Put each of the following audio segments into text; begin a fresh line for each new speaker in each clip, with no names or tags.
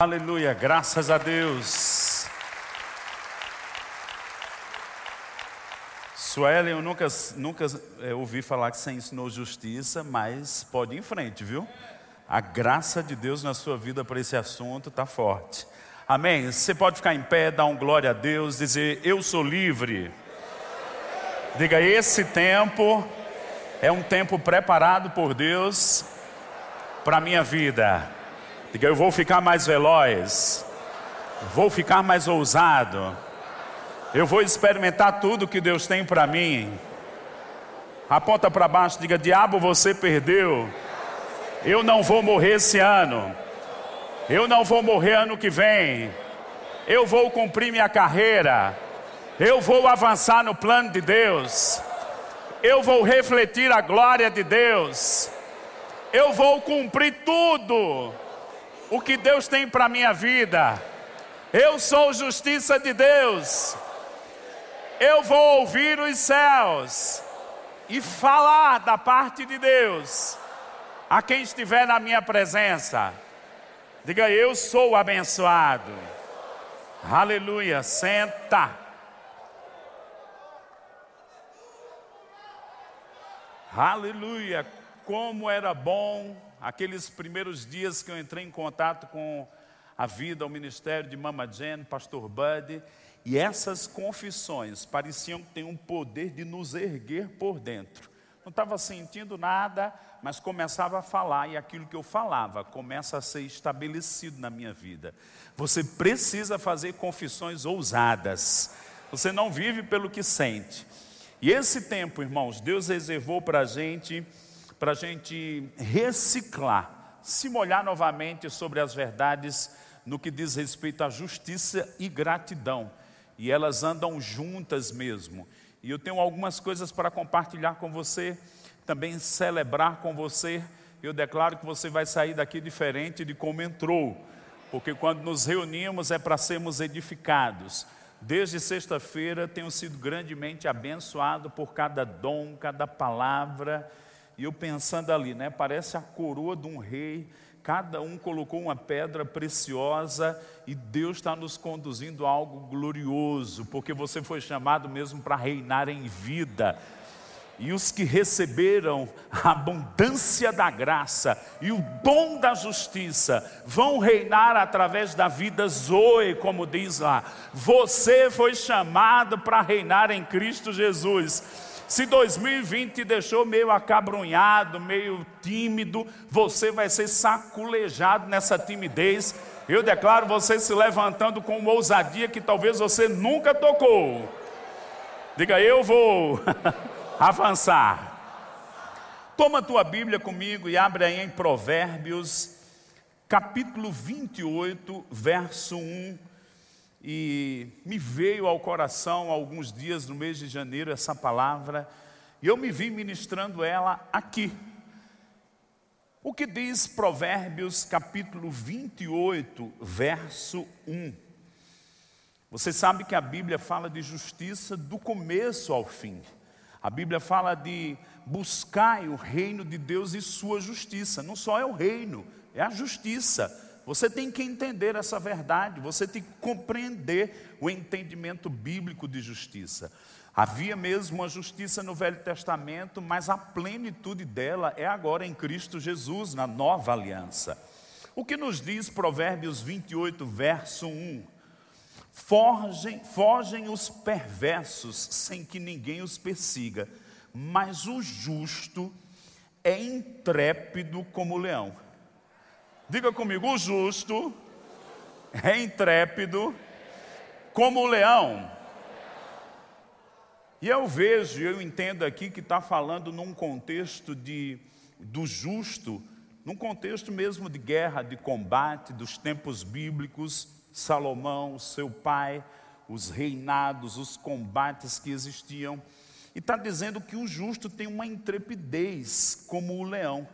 Aleluia, graças a Deus. Suelen, eu nunca, nunca é, ouvi falar que você ensinou justiça, mas pode ir em frente, viu? A graça de Deus na sua vida para esse assunto está forte. Amém? Você pode ficar em pé, dar um glória a Deus, dizer: Eu sou livre. Diga: Esse tempo é um tempo preparado por Deus para a minha vida. Diga, eu vou ficar mais veloz, vou ficar mais ousado, eu vou experimentar tudo que Deus tem para mim. Aponta para baixo, diga: Diabo, você perdeu. Eu não vou morrer esse ano. Eu não vou morrer ano que vem. Eu vou cumprir minha carreira. Eu vou avançar no plano de Deus. Eu vou refletir a glória de Deus. Eu vou cumprir tudo o que Deus tem para minha vida. Eu sou justiça de Deus. Eu vou ouvir os céus e falar da parte de Deus a quem estiver na minha presença. Diga, eu sou abençoado. Aleluia. Senta. Aleluia. Como era bom aqueles primeiros dias que eu entrei em contato com a vida, o ministério de Mama Jen, Pastor Bud, e essas confissões pareciam que têm um poder de nos erguer por dentro. Não estava sentindo nada, mas começava a falar, e aquilo que eu falava começa a ser estabelecido na minha vida. Você precisa fazer confissões ousadas. Você não vive pelo que sente. E esse tempo, irmãos, Deus reservou para a gente para a gente reciclar, se molhar novamente sobre as verdades no que diz respeito à justiça e gratidão. E elas andam juntas mesmo. E eu tenho algumas coisas para compartilhar com você, também celebrar com você. Eu declaro que você vai sair daqui diferente de como entrou, porque quando nos reunimos é para sermos edificados. Desde sexta-feira tenho sido grandemente abençoado por cada dom, cada palavra e eu pensando ali, né? Parece a coroa de um rei. Cada um colocou uma pedra preciosa e Deus está nos conduzindo a algo glorioso, porque você foi chamado mesmo para reinar em vida. E os que receberam a abundância da graça e o dom da justiça vão reinar através da vida Zoe, como diz lá. Você foi chamado para reinar em Cristo Jesus. Se 2020 te deixou meio acabrunhado, meio tímido, você vai ser saculejado nessa timidez. Eu declaro você se levantando com uma ousadia que talvez você nunca tocou. Diga, eu vou avançar. Toma tua Bíblia comigo e abre aí em Provérbios, capítulo 28, verso 1 e me veio ao coração alguns dias no mês de janeiro essa palavra, e eu me vi ministrando ela aqui. O que diz Provérbios capítulo 28, verso 1? Você sabe que a Bíblia fala de justiça do começo ao fim. A Bíblia fala de buscar o reino de Deus e sua justiça. Não só é o reino, é a justiça. Você tem que entender essa verdade, você tem que compreender o entendimento bíblico de justiça. Havia mesmo uma justiça no Velho Testamento, mas a plenitude dela é agora em Cristo Jesus, na nova aliança. O que nos diz Provérbios 28, verso 1? Fogem, fogem os perversos sem que ninguém os persiga, mas o justo é intrépido como o leão. Diga comigo, o justo é intrépido como o leão. E eu vejo, eu entendo aqui que está falando num contexto de, do justo, num contexto mesmo de guerra, de combate, dos tempos bíblicos, Salomão, seu pai, os reinados, os combates que existiam. E está dizendo que o justo tem uma intrepidez como o leão.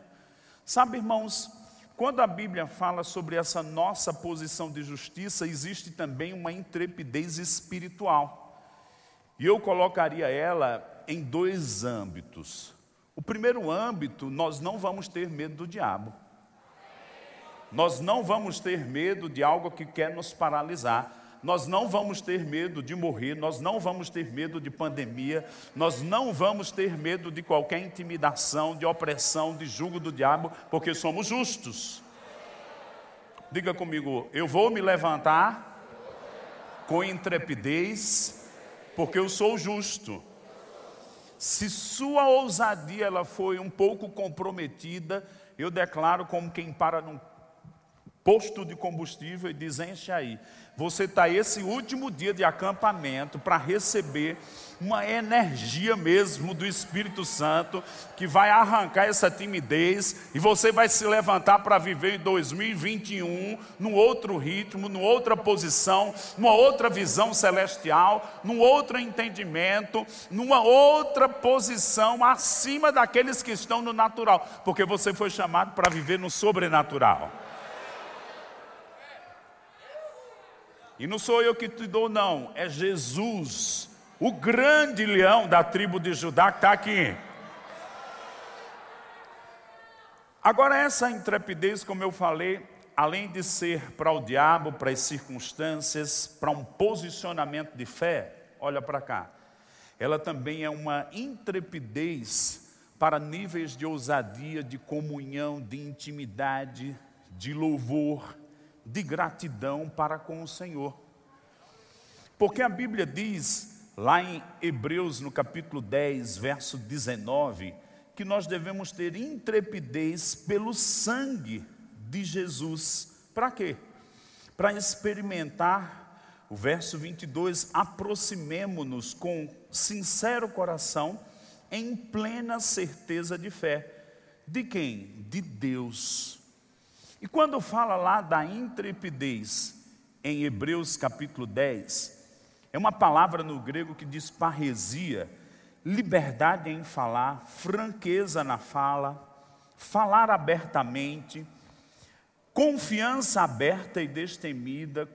Sabe, irmãos, quando a Bíblia fala sobre essa nossa posição de justiça, existe também uma intrepidez espiritual. E eu colocaria ela em dois âmbitos. O primeiro âmbito, nós não vamos ter medo do diabo. Nós não vamos ter medo de algo que quer nos paralisar. Nós não vamos ter medo de morrer, nós não vamos ter medo de pandemia, nós não vamos ter medo de qualquer intimidação, de opressão, de julgo do diabo, porque somos justos. Diga comigo, eu vou me levantar com intrepidez, porque eu sou justo. Se sua ousadia ela foi um pouco comprometida, eu declaro como quem para num posto de combustível e diz: enche aí. Você está esse último dia de acampamento para receber uma energia mesmo do Espírito Santo que vai arrancar essa timidez e você vai se levantar para viver em 2021 num outro ritmo, numa outra posição, numa outra visão celestial, num outro entendimento, numa outra posição acima daqueles que estão no natural, porque você foi chamado para viver no sobrenatural. E não sou eu que te dou, não, é Jesus, o grande leão da tribo de Judá que está aqui. Agora, essa intrepidez, como eu falei, além de ser para o diabo, para as circunstâncias, para um posicionamento de fé, olha para cá, ela também é uma intrepidez para níveis de ousadia, de comunhão, de intimidade, de louvor de gratidão para com o Senhor. Porque a Bíblia diz, lá em Hebreus, no capítulo 10, verso 19, que nós devemos ter intrepidez pelo sangue de Jesus. Para quê? Para experimentar, o verso 22, aproximemo-nos com sincero coração, em plena certeza de fé. De quem? De Deus e quando fala lá da intrepidez, em Hebreus capítulo 10, é uma palavra no grego que diz parresia, liberdade em falar, franqueza na fala, falar abertamente, confiança aberta e destemida,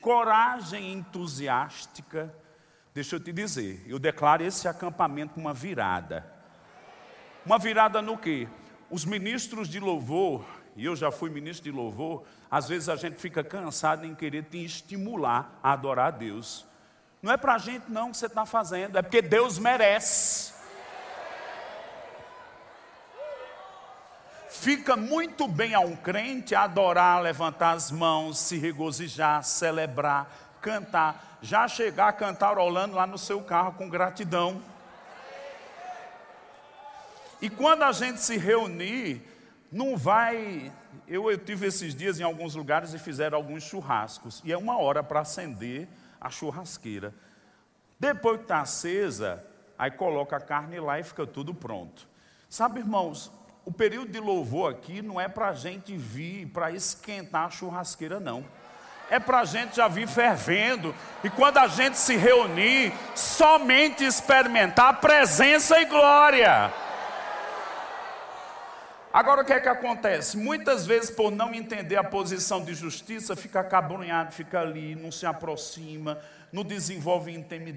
coragem entusiástica. Deixa eu te dizer, eu declaro esse acampamento uma virada. Uma virada no quê? Os ministros de louvor e eu já fui ministro de louvor, às vezes a gente fica cansado em querer te estimular a adorar a Deus. Não é para a gente não que você está fazendo, é porque Deus merece. Fica muito bem a um crente adorar, levantar as mãos, se regozijar, celebrar, cantar, já chegar cantarolando lá no seu carro com gratidão. E quando a gente se reunir, não vai. Eu, eu tive esses dias em alguns lugares e fizeram alguns churrascos, e é uma hora para acender a churrasqueira. Depois que está acesa, aí coloca a carne lá e fica tudo pronto. Sabe, irmãos, o período de louvor aqui não é para a gente vir para esquentar a churrasqueira, não. É para a gente já vir fervendo, e quando a gente se reunir, somente experimentar presença e glória. Agora o que é que acontece? Muitas vezes, por não entender a posição de justiça, fica acabrunhado, fica ali, não se aproxima, não desenvolve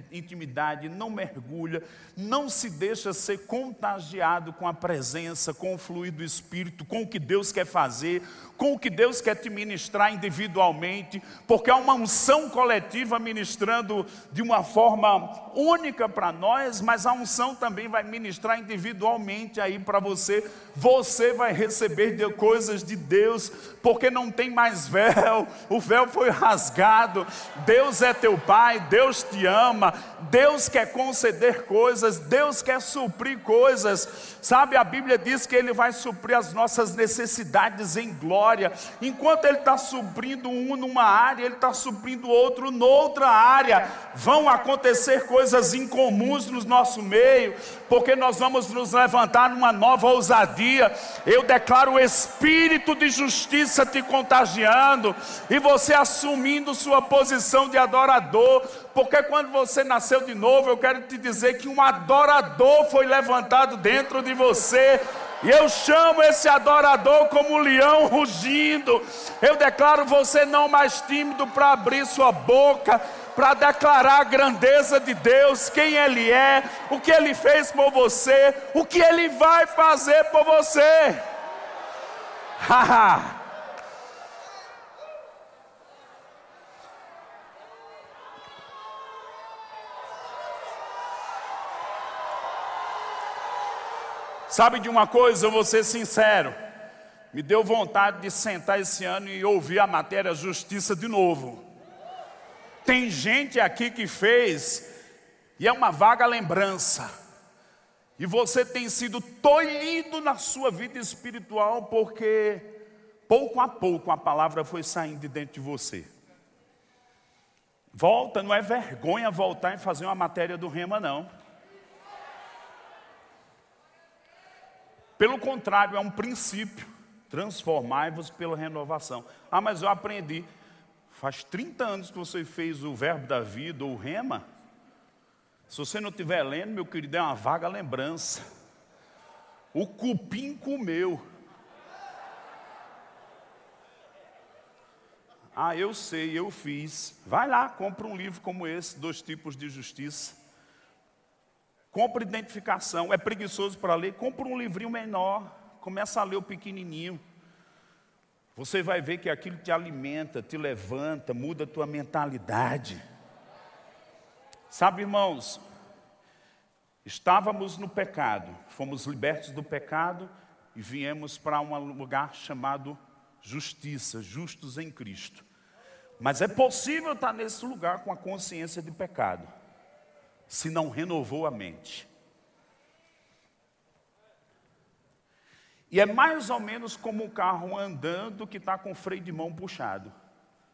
intimidade, não mergulha, não se deixa ser contagiado com a presença, com o fluir do Espírito, com o que Deus quer fazer, com o que Deus quer te ministrar individualmente, porque há uma unção coletiva ministrando de uma forma única para nós, mas a unção também vai ministrar individualmente aí para você. Você vai receber de coisas de Deus, porque não tem mais véu, o véu foi rasgado. Deus é teu Pai, Deus te ama, Deus quer conceder coisas, Deus quer suprir coisas. Sabe, a Bíblia diz que Ele vai suprir as nossas necessidades em glória. Enquanto Ele está suprindo um numa área, Ele está suprindo outro noutra área. Vão acontecer coisas incomuns no nosso meio, porque nós vamos nos levantar numa nova ousadia. Eu declaro o espírito de justiça te contagiando e você assumindo sua posição de adorador, porque quando você nasceu de novo, eu quero te dizer que um adorador foi levantado dentro de você. E eu chamo esse adorador como um leão rugindo. Eu declaro você não mais tímido para abrir sua boca, para declarar a grandeza de Deus, quem Ele é, o que Ele fez por você, o que Ele vai fazer por você. Haha. Sabe de uma coisa, eu vou ser sincero. Me deu vontade de sentar esse ano e ouvir a matéria Justiça de novo. Tem gente aqui que fez e é uma vaga lembrança. E você tem sido tolhido na sua vida espiritual porque pouco a pouco a palavra foi saindo de dentro de você. Volta, não é vergonha voltar e fazer uma matéria do rema, não. Pelo contrário, é um princípio. Transformai-vos pela renovação. Ah, mas eu aprendi. Faz 30 anos que você fez o verbo da vida ou o rema. Se você não estiver lendo, meu querido, é uma vaga lembrança. O cupim comeu. Ah, eu sei, eu fiz. Vai lá, compra um livro como esse, Dois Tipos de Justiça. Compra identificação. É preguiçoso para ler? Compra um livrinho menor. Começa a ler o pequenininho. Você vai ver que aquilo te alimenta, te levanta, muda a tua mentalidade. Sabe, irmãos, estávamos no pecado, fomos libertos do pecado e viemos para um lugar chamado justiça, justos em Cristo. Mas é possível estar nesse lugar com a consciência de pecado, se não renovou a mente. E é mais ou menos como um carro andando que está com o freio de mão puxado.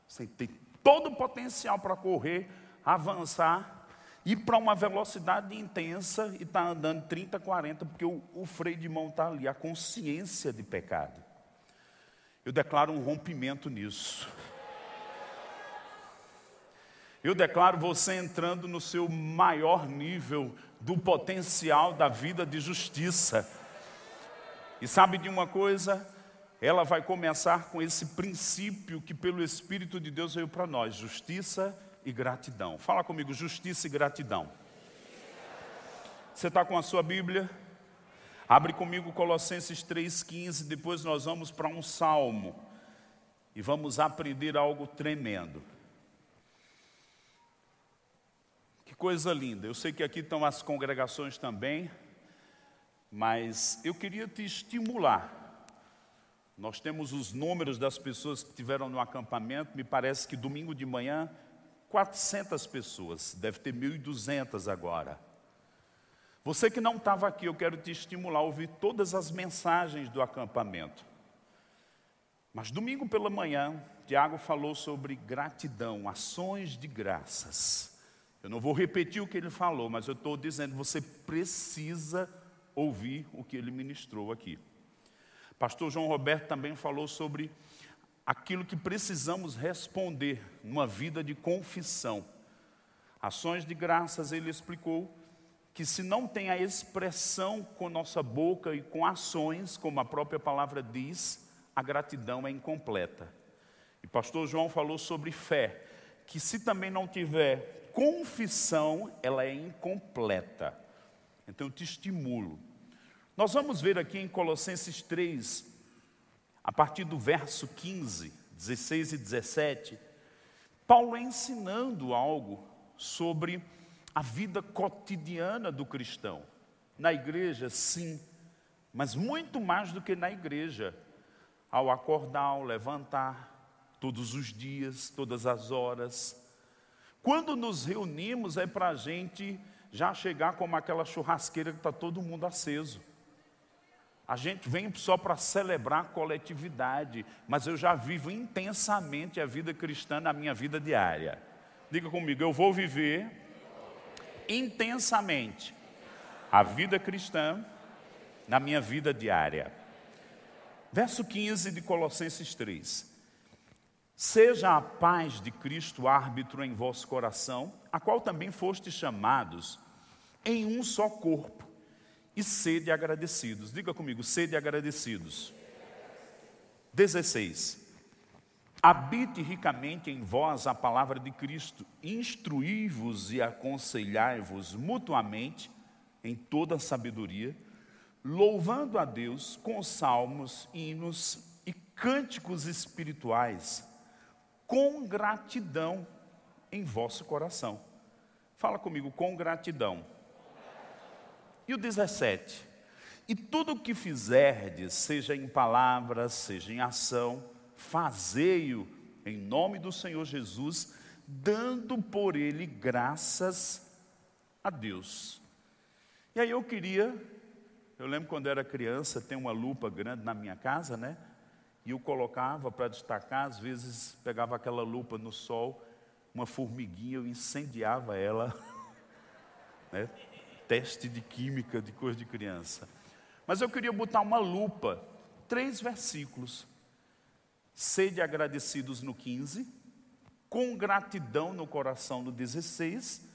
Você tem todo o potencial para correr, avançar, ir para uma velocidade intensa e está andando 30, 40, porque o, o freio de mão está ali, a consciência de pecado. Eu declaro um rompimento nisso. Eu declaro você entrando no seu maior nível do potencial da vida de justiça. E sabe de uma coisa? Ela vai começar com esse princípio que, pelo Espírito de Deus, veio para nós: justiça e gratidão. Fala comigo, justiça e gratidão. Você está com a sua Bíblia? Abre comigo Colossenses 3,15. Depois nós vamos para um salmo e vamos aprender algo tremendo. Que coisa linda. Eu sei que aqui estão as congregações também, mas eu queria te estimular. Nós temos os números das pessoas que tiveram no acampamento, me parece que domingo de manhã, 400 pessoas, deve ter 1.200 agora. Você que não estava aqui, eu quero te estimular a ouvir todas as mensagens do acampamento. Mas domingo pela manhã, Tiago falou sobre gratidão, ações de graças. Eu não vou repetir o que ele falou, mas eu estou dizendo, você precisa ouvir o que ele ministrou aqui. Pastor João Roberto também falou sobre aquilo que precisamos responder numa vida de confissão. Ações de graças, ele explicou que se não tem a expressão com nossa boca e com ações, como a própria palavra diz, a gratidão é incompleta. E pastor João falou sobre fé, que se também não tiver confissão, ela é incompleta. Então eu te estimulo. Nós vamos ver aqui em Colossenses 3, a partir do verso 15, 16 e 17, Paulo é ensinando algo sobre a vida cotidiana do cristão. Na igreja, sim, mas muito mais do que na igreja. Ao acordar, ao levantar, todos os dias, todas as horas, quando nos reunimos é para a gente já chegar como aquela churrasqueira que está todo mundo aceso. A gente vem só para celebrar a coletividade, mas eu já vivo intensamente a vida cristã na minha vida diária. Diga comigo, eu vou viver intensamente a vida cristã na minha vida diária. Verso 15 de Colossenses 3. Seja a paz de Cristo árbitro em vosso coração, a qual também fostes chamados em um só corpo, e sede agradecidos. Diga comigo, sede agradecidos. 16. Habite ricamente em vós a palavra de Cristo, instruí-vos e aconselhai-vos mutuamente em toda sabedoria, louvando a Deus com salmos, hinos e cânticos espirituais com gratidão em vosso coração. Fala comigo, com gratidão. E o 17: E tudo o que fizerdes, seja em palavras, seja em ação, fazei-o em nome do Senhor Jesus, dando por ele graças a Deus. E aí eu queria, eu lembro quando era criança, tem uma lupa grande na minha casa, né? E eu colocava para destacar, às vezes pegava aquela lupa no sol, uma formiguinha, eu incendiava ela. né? Teste de química, de coisa de criança. Mas eu queria botar uma lupa, três versículos. Sede agradecidos no 15, com gratidão no coração no 16,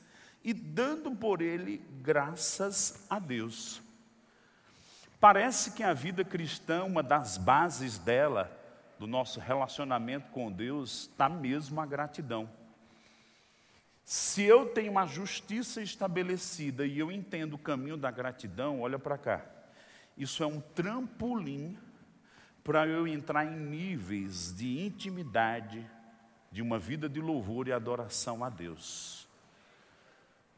e dando por ele graças a Deus. Parece que a vida cristã, uma das bases dela, do nosso relacionamento com Deus, está mesmo a gratidão. Se eu tenho uma justiça estabelecida e eu entendo o caminho da gratidão, olha para cá. Isso é um trampolim para eu entrar em níveis de intimidade, de uma vida de louvor e adoração a Deus.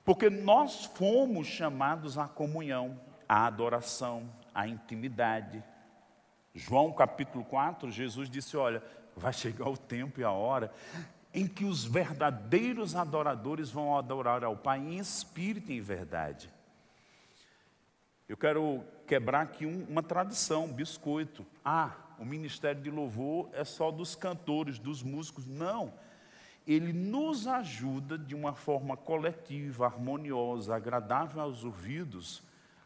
Porque nós fomos chamados à comunhão, à adoração, à intimidade. João capítulo 4, Jesus disse: Olha, vai chegar o tempo e a hora em que os verdadeiros adoradores vão adorar ao Pai em espírito e em verdade. Eu quero quebrar aqui um, uma tradição, um biscoito. Ah, o ministério de louvor é só dos cantores, dos músicos. Não. Ele nos ajuda de uma forma coletiva, harmoniosa, agradável aos ouvidos,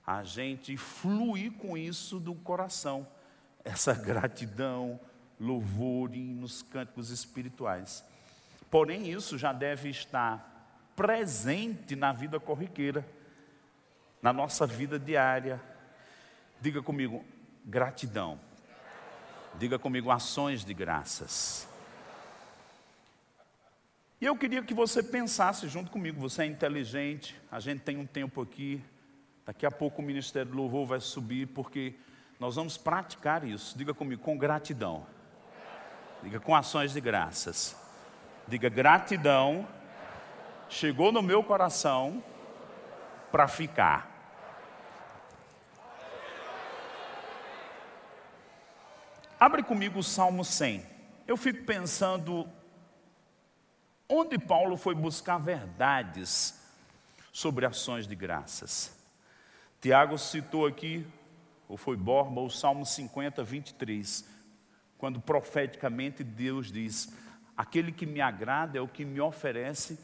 a gente fluir com isso do coração. Essa gratidão, louvor nos cânticos espirituais. Porém, isso já deve estar presente na vida corriqueira, na nossa vida diária. Diga comigo, gratidão. Diga comigo, ações de graças. E eu queria que você pensasse junto comigo, você é inteligente, a gente tem um tempo aqui, daqui a pouco o Ministério do Louvor vai subir, porque nós vamos praticar isso. Diga comigo, com gratidão. Diga com ações de graças. Diga gratidão. Chegou no meu coração para ficar. Abre comigo o Salmo 100. Eu fico pensando onde Paulo foi buscar verdades sobre ações de graças. Tiago citou aqui, ou foi Borba, o Salmo 50, 23, quando profeticamente Deus diz: Aquele que me agrada é o que me oferece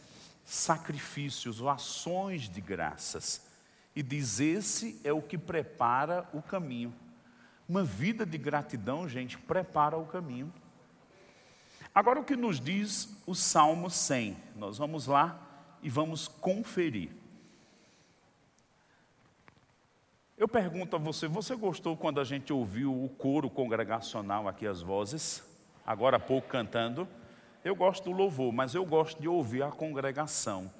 sacrifícios ou ações de graças. E diz: Esse é o que prepara o caminho. Uma vida de gratidão, gente, prepara o caminho. Agora, o que nos diz o Salmo 100? Nós vamos lá e vamos conferir. Eu pergunto a você: você gostou quando a gente ouviu o coro congregacional aqui, as vozes, agora há pouco cantando? Eu gosto do louvor, mas eu gosto de ouvir a congregação.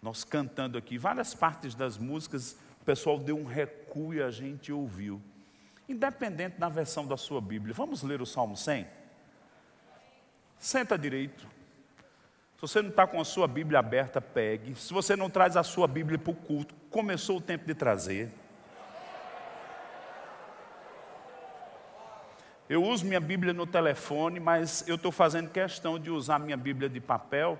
Nós cantando aqui, várias partes das músicas pessoal deu um recuo e a gente ouviu. Independente da versão da sua Bíblia. Vamos ler o Salmo 100? Senta direito. Se você não está com a sua Bíblia aberta, pegue. Se você não traz a sua Bíblia para o culto, começou o tempo de trazer. Eu uso minha Bíblia no telefone, mas eu estou fazendo questão de usar minha Bíblia de papel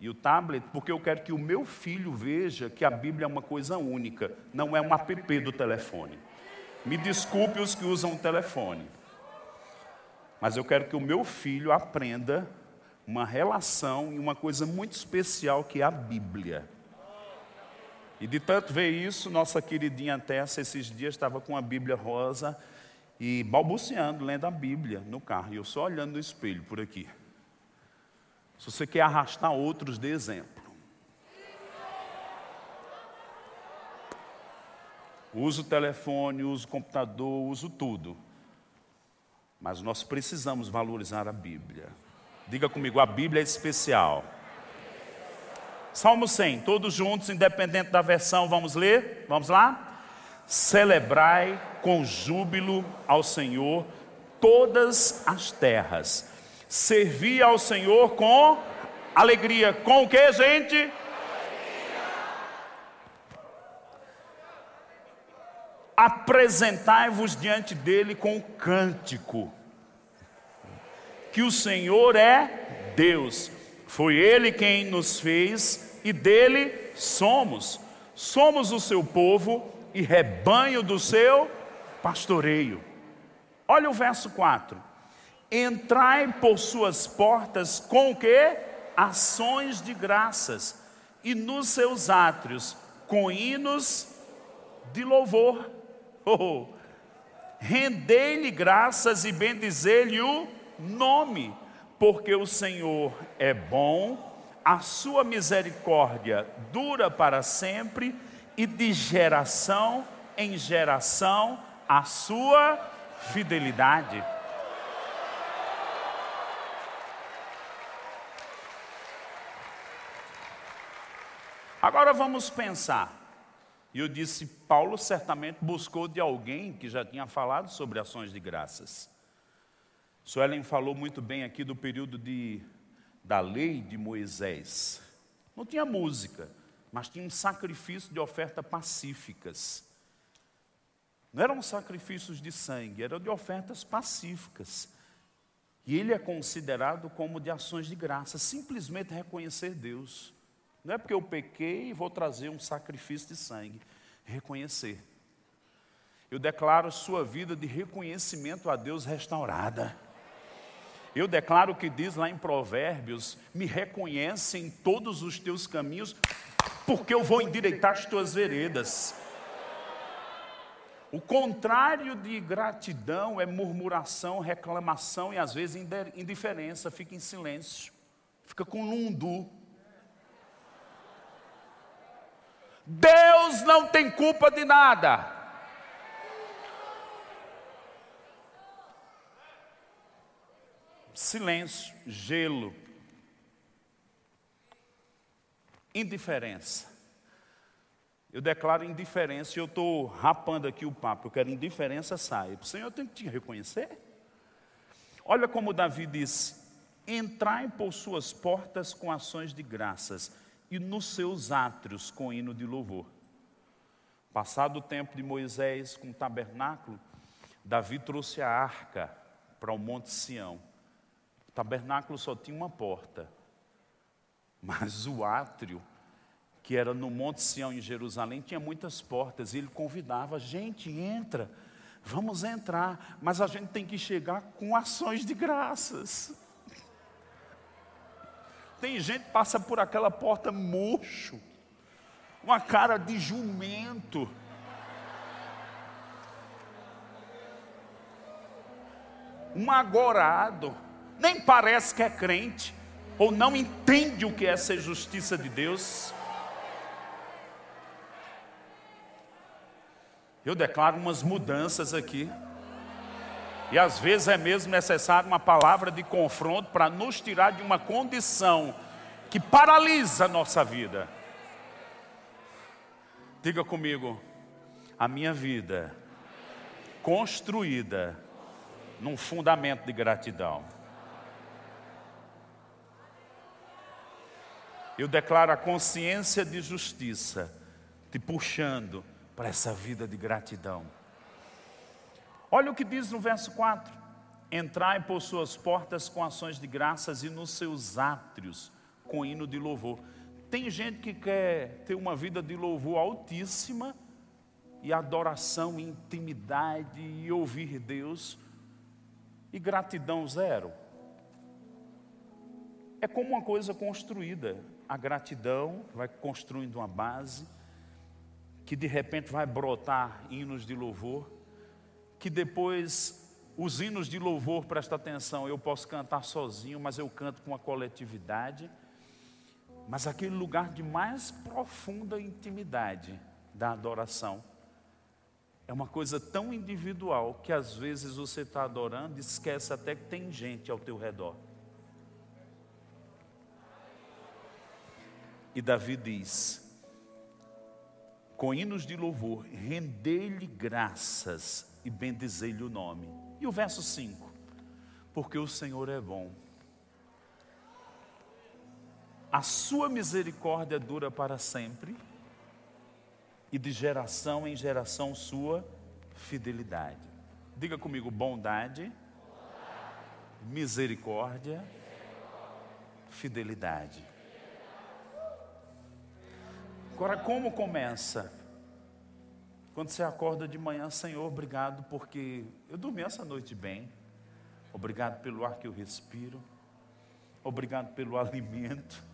e o tablet, porque eu quero que o meu filho veja que a Bíblia é uma coisa única, não é um app do telefone. Me desculpe os que usam o telefone, mas eu quero que o meu filho aprenda uma relação e uma coisa muito especial que é a Bíblia. E de tanto ver isso, nossa queridinha Tessa esses dias estava com a Bíblia rosa e balbuciando, lendo a Bíblia no carro. E eu só olhando no espelho por aqui. Se você quer arrastar outros, de exemplo. Usa o telefone, usa o computador, usa tudo. Mas nós precisamos valorizar a Bíblia. Diga comigo, a Bíblia é especial. Salmo 100, todos juntos, independente da versão, vamos ler? Vamos lá? Celebrai com júbilo ao Senhor todas as terras servir ao Senhor com alegria. Com o que, gente? apresentai-vos diante dele com cântico, que o Senhor é Deus, foi Ele quem nos fez e dele somos, somos o seu povo e rebanho do seu pastoreio. Olha o verso 4: Entrai por suas portas com o que? Ações de graças, e nos seus átrios com hinos de louvor. Oh, Rendei-lhe graças e bendizei-lhe o nome, porque o Senhor é bom, a sua misericórdia dura para sempre, e de geração em geração a sua fidelidade. Agora vamos pensar. E eu disse: Paulo certamente buscou de alguém que já tinha falado sobre ações de graças. Suelen falou muito bem aqui do período de, da lei de Moisés. Não tinha música, mas tinha um sacrifício de oferta pacíficas. Não eram sacrifícios de sangue, eram de ofertas pacíficas. E ele é considerado como de ações de graça, simplesmente reconhecer Deus. Não é porque eu pequei e vou trazer um sacrifício de sangue. Reconhecer. Eu declaro sua vida de reconhecimento a Deus restaurada. Eu declaro o que diz lá em Provérbios: me reconhece em todos os teus caminhos, porque eu vou endireitar as tuas veredas. O contrário de gratidão é murmuração, reclamação e às vezes indiferença, fica em silêncio, fica com lundu. Deus não tem culpa de nada. Silêncio, gelo, indiferença. Eu declaro indiferença e eu estou rapando aqui o papo. Eu quero indiferença saia. Senhor tem que te reconhecer. Olha como Davi diz: entrai por suas portas com ações de graças e nos seus átrios com hino de louvor. Passado o tempo de Moisés com o tabernáculo, Davi trouxe a arca para o Monte Sião. O tabernáculo só tinha uma porta, mas o átrio, que era no Monte Sião em Jerusalém, tinha muitas portas. E ele convidava, gente, entra, vamos entrar, mas a gente tem que chegar com ações de graças. Tem gente que passa por aquela porta murcho, uma cara de jumento. Um agorado, nem parece que é crente, ou não entende o que é ser justiça de Deus. Eu declaro umas mudanças aqui. E às vezes é mesmo necessário uma palavra de confronto para nos tirar de uma condição que paralisa a nossa vida. Diga comigo, a minha vida construída num fundamento de gratidão. Eu declaro a consciência de justiça te puxando para essa vida de gratidão. Olha o que diz no verso 4: Entrai por suas portas com ações de graças e nos seus átrios com hino de louvor. Tem gente que quer ter uma vida de louvor altíssima e adoração, intimidade e ouvir Deus e gratidão zero. É como uma coisa construída. A gratidão vai construindo uma base que de repente vai brotar hinos de louvor que depois os hinos de louvor, presta atenção, eu posso cantar sozinho, mas eu canto com a coletividade. Mas aquele lugar de mais profunda intimidade da adoração é uma coisa tão individual que às vezes você está adorando e esquece até que tem gente ao teu redor. E Davi diz: com hinos de louvor, rendei-lhe graças e bendizei-lhe o nome. E o verso 5: Porque o Senhor é bom, a sua misericórdia dura para sempre, e de geração em geração sua fidelidade. Diga comigo: bondade, misericórdia, fidelidade. Agora, como começa? Quando você acorda de manhã, Senhor, obrigado porque eu dormi essa noite bem. Obrigado pelo ar que eu respiro. Obrigado pelo alimento.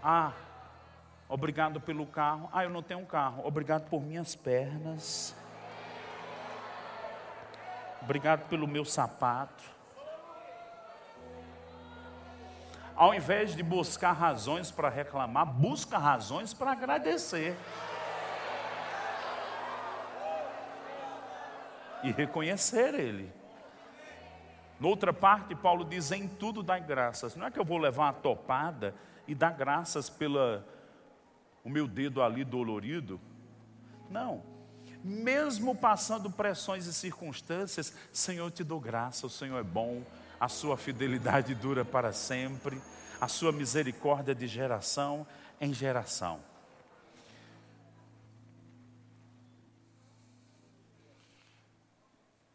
Ah, obrigado pelo carro. Ah, eu não tenho um carro. Obrigado por minhas pernas. Obrigado pelo meu sapato. Ao invés de buscar razões para reclamar, busca razões para agradecer. E reconhecer Ele. Noutra parte, Paulo diz: em tudo dá graças. Não é que eu vou levar uma topada e dar graças pela o meu dedo ali dolorido. Não. Mesmo passando pressões e circunstâncias, Senhor, te dou graça, o Senhor é bom, a sua fidelidade dura para sempre, a sua misericórdia de geração em geração.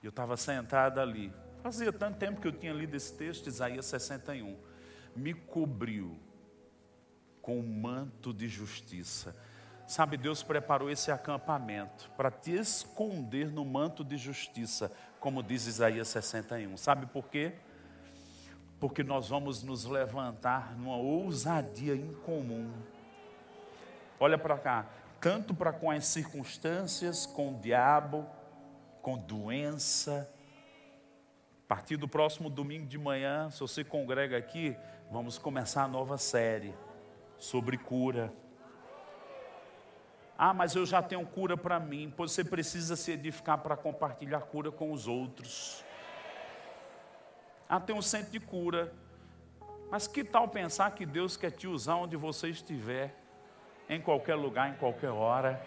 Eu estava sentado ali, fazia tanto tempo que eu tinha lido esse texto, Isaías 61, me cobriu com um manto de justiça. Sabe, Deus preparou esse acampamento para te esconder no manto de justiça, como diz Isaías 61. Sabe por quê? Porque nós vamos nos levantar numa ousadia incomum. Olha para cá, tanto para com as circunstâncias, com o diabo, com doença. A partir do próximo domingo de manhã, se você congrega aqui, vamos começar a nova série sobre cura. Ah, mas eu já tenho cura para mim. Pois você precisa se edificar para compartilhar cura com os outros. Ah, tem um centro de cura. Mas que tal pensar que Deus quer te usar onde você estiver, em qualquer lugar, em qualquer hora?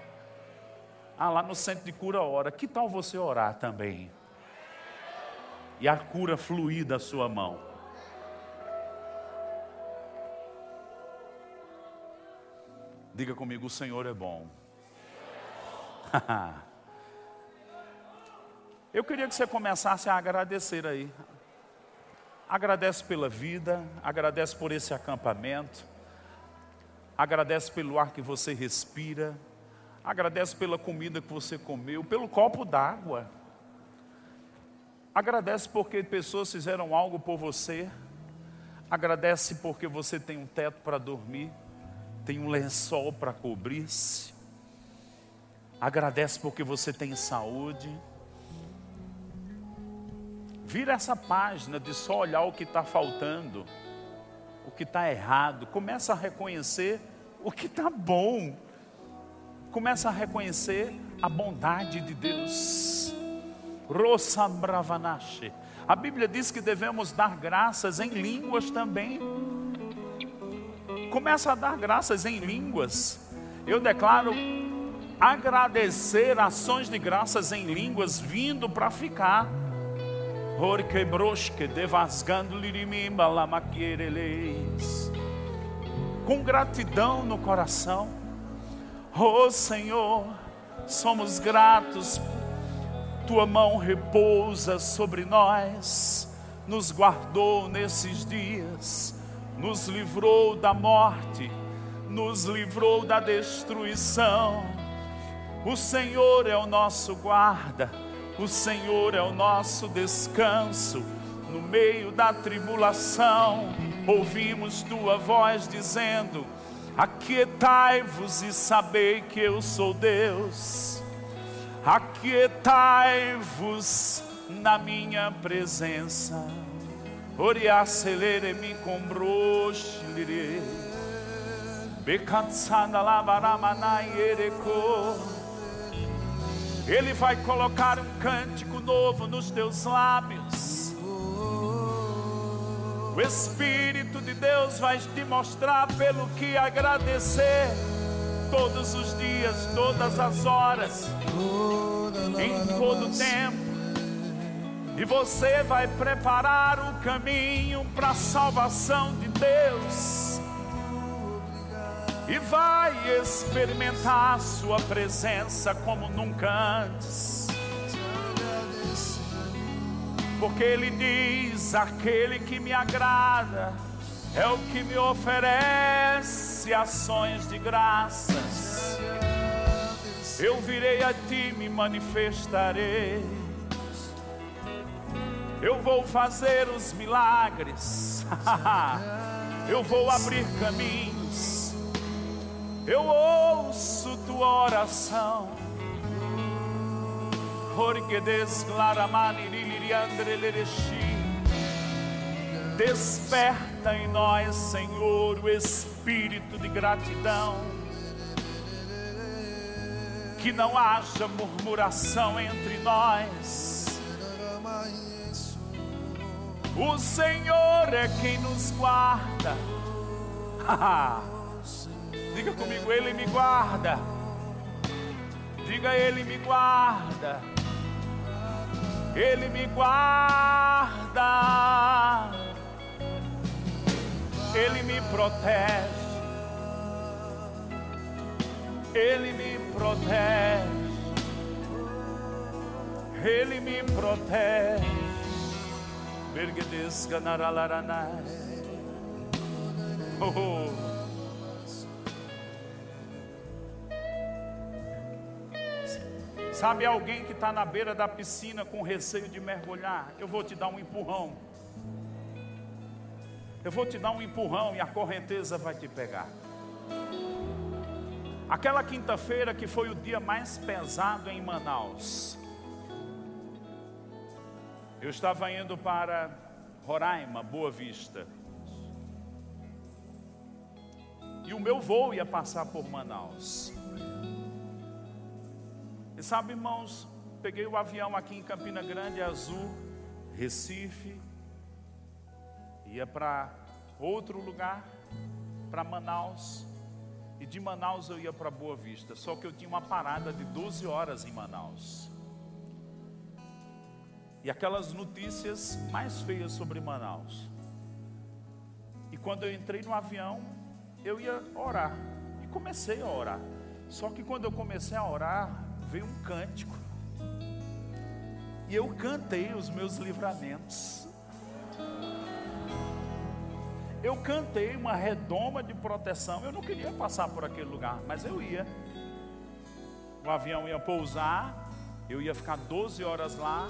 Ah, lá no centro de cura ora. Que tal você orar também? E a cura fluir da sua mão. Diga comigo, o Senhor é bom. Eu queria que você começasse a agradecer aí. Agradece pela vida, agradece por esse acampamento, agradece pelo ar que você respira, agradece pela comida que você comeu, pelo copo d'água. Agradece porque pessoas fizeram algo por você. Agradece porque você tem um teto para dormir, tem um lençol para cobrir-se. Agradece porque você tem saúde. Vira essa página de só olhar o que está faltando, o que está errado. Começa a reconhecer o que está bom. Começa a reconhecer a bondade de Deus. Rosa Bravanache. A Bíblia diz que devemos dar graças em línguas também. Começa a dar graças em línguas. Eu declaro agradecer ações de graças em línguas vindo para ficar. Com gratidão no coração, oh Senhor, somos gratos, tua mão repousa sobre nós, nos guardou nesses dias, nos livrou da morte, nos livrou da destruição. O Senhor é o nosso guarda, o Senhor é o nosso descanso. No meio da tribulação, ouvimos tua voz dizendo: Aquietai-vos e sabei que eu sou Deus. Aquietai-vos na minha presença. Oriacelere me combroxilire. Becansana lavaramana ereco. Ele vai colocar um cântico novo nos teus lábios. O Espírito de Deus vai te mostrar pelo que agradecer todos os dias, todas as horas, em todo tempo. E você vai preparar o caminho para a salvação de Deus. E vai experimentar Sua presença como nunca antes. Porque Ele diz: aquele que me agrada é o que me oferece ações de graças. Eu virei a Ti, me manifestarei. Eu vou fazer os milagres. Eu vou abrir caminhos. Eu ouço tua oração. Desperta em nós, Senhor, o espírito de gratidão. Que não haja murmuração entre nós o Senhor é quem nos guarda. Diga comigo, Ele me guarda. Diga, Ele me guarda. Ele me guarda. Ele me protege. Ele me protege. Ele me protege. Bergedesca naralaranai. Oh. Sabe alguém que está na beira da piscina com receio de mergulhar? Eu vou te dar um empurrão. Eu vou te dar um empurrão e a correnteza vai te pegar. Aquela quinta-feira que foi o dia mais pesado em Manaus. Eu estava indo para Roraima, Boa Vista. E o meu voo ia passar por Manaus. E sabe, irmãos, peguei o avião aqui em Campina Grande, Azul, Recife, ia para outro lugar, para Manaus. E de Manaus eu ia para Boa Vista. Só que eu tinha uma parada de 12 horas em Manaus e aquelas notícias mais feias sobre Manaus. E quando eu entrei no avião, eu ia orar. E comecei a orar. Só que quando eu comecei a orar, veio um cântico. E eu cantei os meus livramentos. Eu cantei uma redoma de proteção. Eu não queria passar por aquele lugar, mas eu ia. O avião ia pousar, eu ia ficar 12 horas lá,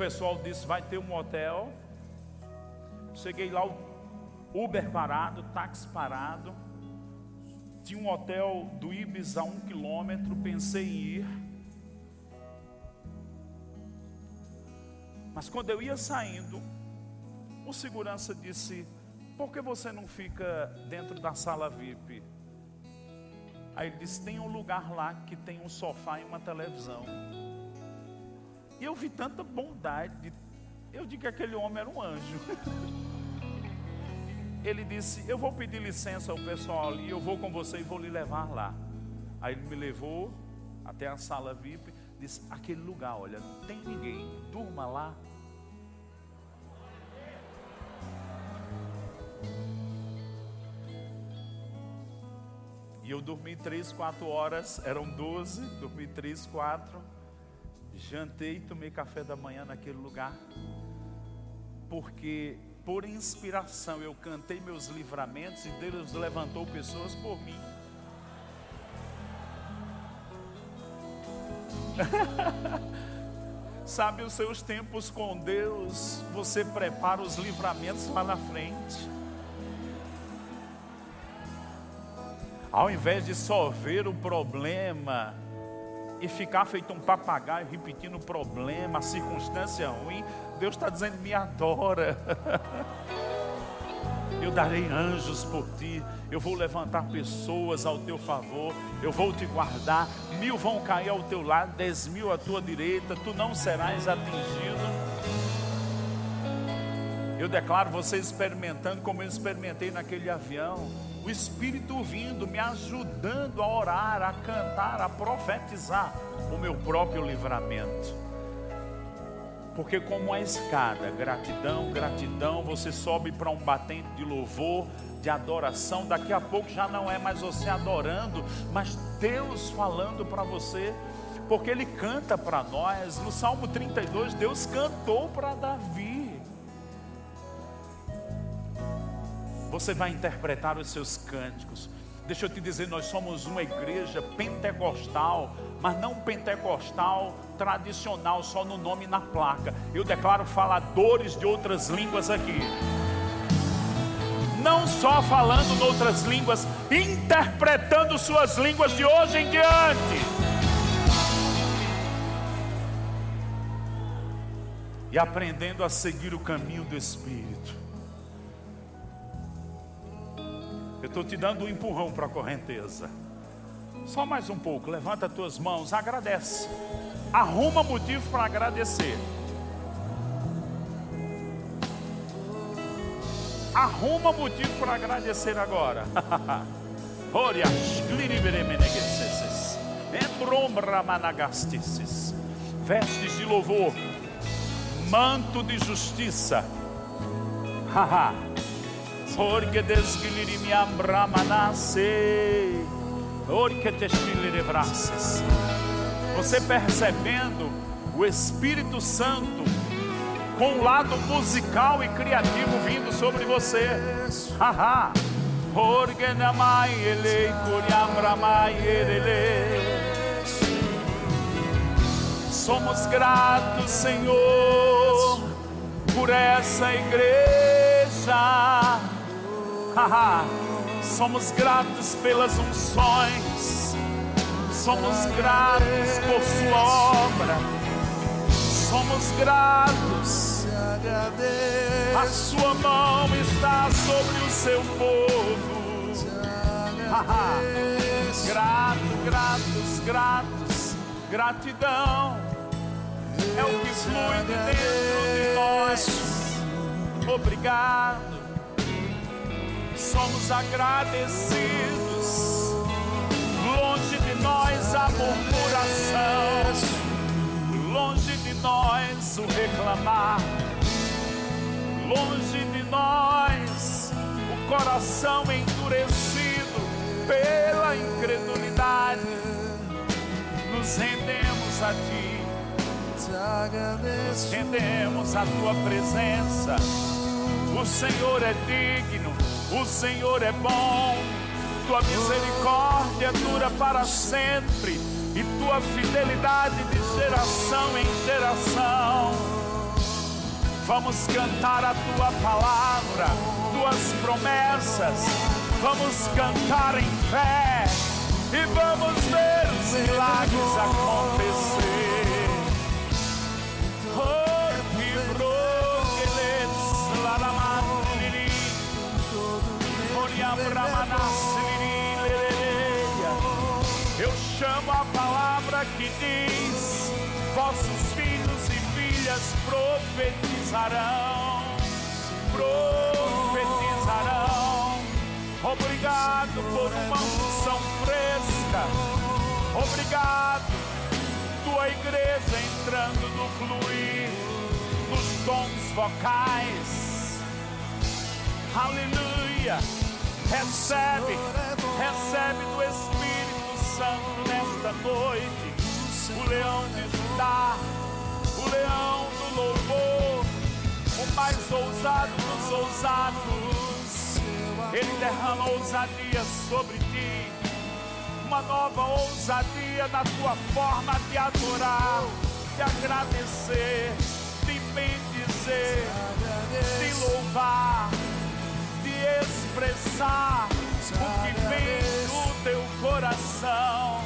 pessoal disse: vai ter um hotel. Cheguei lá, o Uber parado, táxi parado. Tinha um hotel do Ibis a um quilômetro. Pensei em ir. Mas quando eu ia saindo, o segurança disse: Por que você não fica dentro da sala VIP? Aí ele disse: Tem um lugar lá que tem um sofá e uma televisão. E eu vi tanta bondade. Eu digo que aquele homem era um anjo. Ele disse: Eu vou pedir licença ao pessoal ali, eu vou com você e vou lhe levar lá. Aí ele me levou até a sala VIP. Disse: Aquele lugar, olha, não tem ninguém, durma lá. E eu dormi três, quatro horas, eram doze, dormi três, quatro jantei e tomei café da manhã naquele lugar, porque por inspiração eu cantei meus livramentos e Deus levantou pessoas por mim. Sabe os seus tempos com Deus, você prepara os livramentos lá na frente. Ao invés de só ver o problema, e ficar feito um papagaio repetindo o problema, a circunstância ruim, Deus está dizendo: me adora. Eu darei anjos por ti, eu vou levantar pessoas ao teu favor, eu vou te guardar. Mil vão cair ao teu lado, dez mil à tua direita, tu não serás atingido. Eu declaro você experimentando como eu experimentei naquele avião o Espírito vindo, me ajudando a orar, a cantar, a profetizar o meu próprio livramento. Porque como a escada, gratidão, gratidão, você sobe para um batente de louvor, de adoração, daqui a pouco já não é mais você adorando, mas Deus falando para você, porque Ele canta para nós. No Salmo 32, Deus cantou para Davi. Você vai interpretar os seus cânticos. Deixa eu te dizer, nós somos uma igreja pentecostal, mas não pentecostal tradicional, só no nome e na placa. Eu declaro faladores de outras línguas aqui. Não só falando outras línguas, interpretando suas línguas de hoje em diante. E aprendendo a seguir o caminho do Espírito. Estou te dando um empurrão para a correnteza. Só mais um pouco. Levanta as tuas mãos, agradece. Arruma motivo para agradecer. Arruma motivo para agradecer agora. Vestes de louvor, manto de justiça. Haha. Porque desgilirimiam bramanase. Porque testilirevraças. Você percebendo o Espírito Santo com o lado musical e criativo vindo sobre você. Haha. Orgenamai ele curiambramai ele. Somos gratos, Senhor, por essa igreja Somos gratos pelas unções, somos gratos por Sua obra, somos gratos. A Sua mão está sobre o seu povo. Grato, gratos, gratos, gratidão é o que flui de dentro de nós. Obrigado somos agradecidos. Longe de nós a murmuração, longe de nós o reclamar, longe de nós o coração endurecido pela incredulidade. Nos rendemos a Ti, nos rendemos a Tua presença. O Senhor é digno o Senhor é bom, tua misericórdia dura para sempre, e tua fidelidade de geração em geração. Vamos cantar a tua palavra, tuas promessas, vamos cantar em fé e vamos ver os milagres acontecer. Eu chamo a palavra que diz: vossos filhos e filhas profetizarão, profetizarão. Obrigado por uma unção fresca. Obrigado, tua igreja entrando no fluir dos dons vocais. Aleluia Recebe, recebe do Espírito Santo nesta noite. O leão de Judá, o leão do louvor, o mais ousado dos ousados. Ele derrama ousadia sobre ti, uma nova ousadia na tua forma de adorar, de agradecer, de bendizer, de louvar expressar o que vem do teu coração.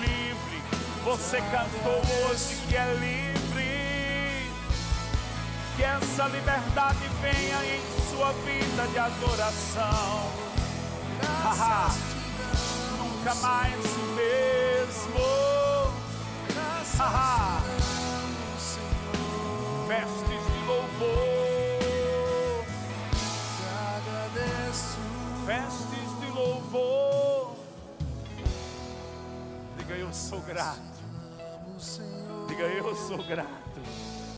Livre, você cantou hoje que é livre. Que essa liberdade venha em sua vida de adoração. Nunca mais o mesmo. De vestes de louvor. Diga eu sou grato. Diga eu sou grato.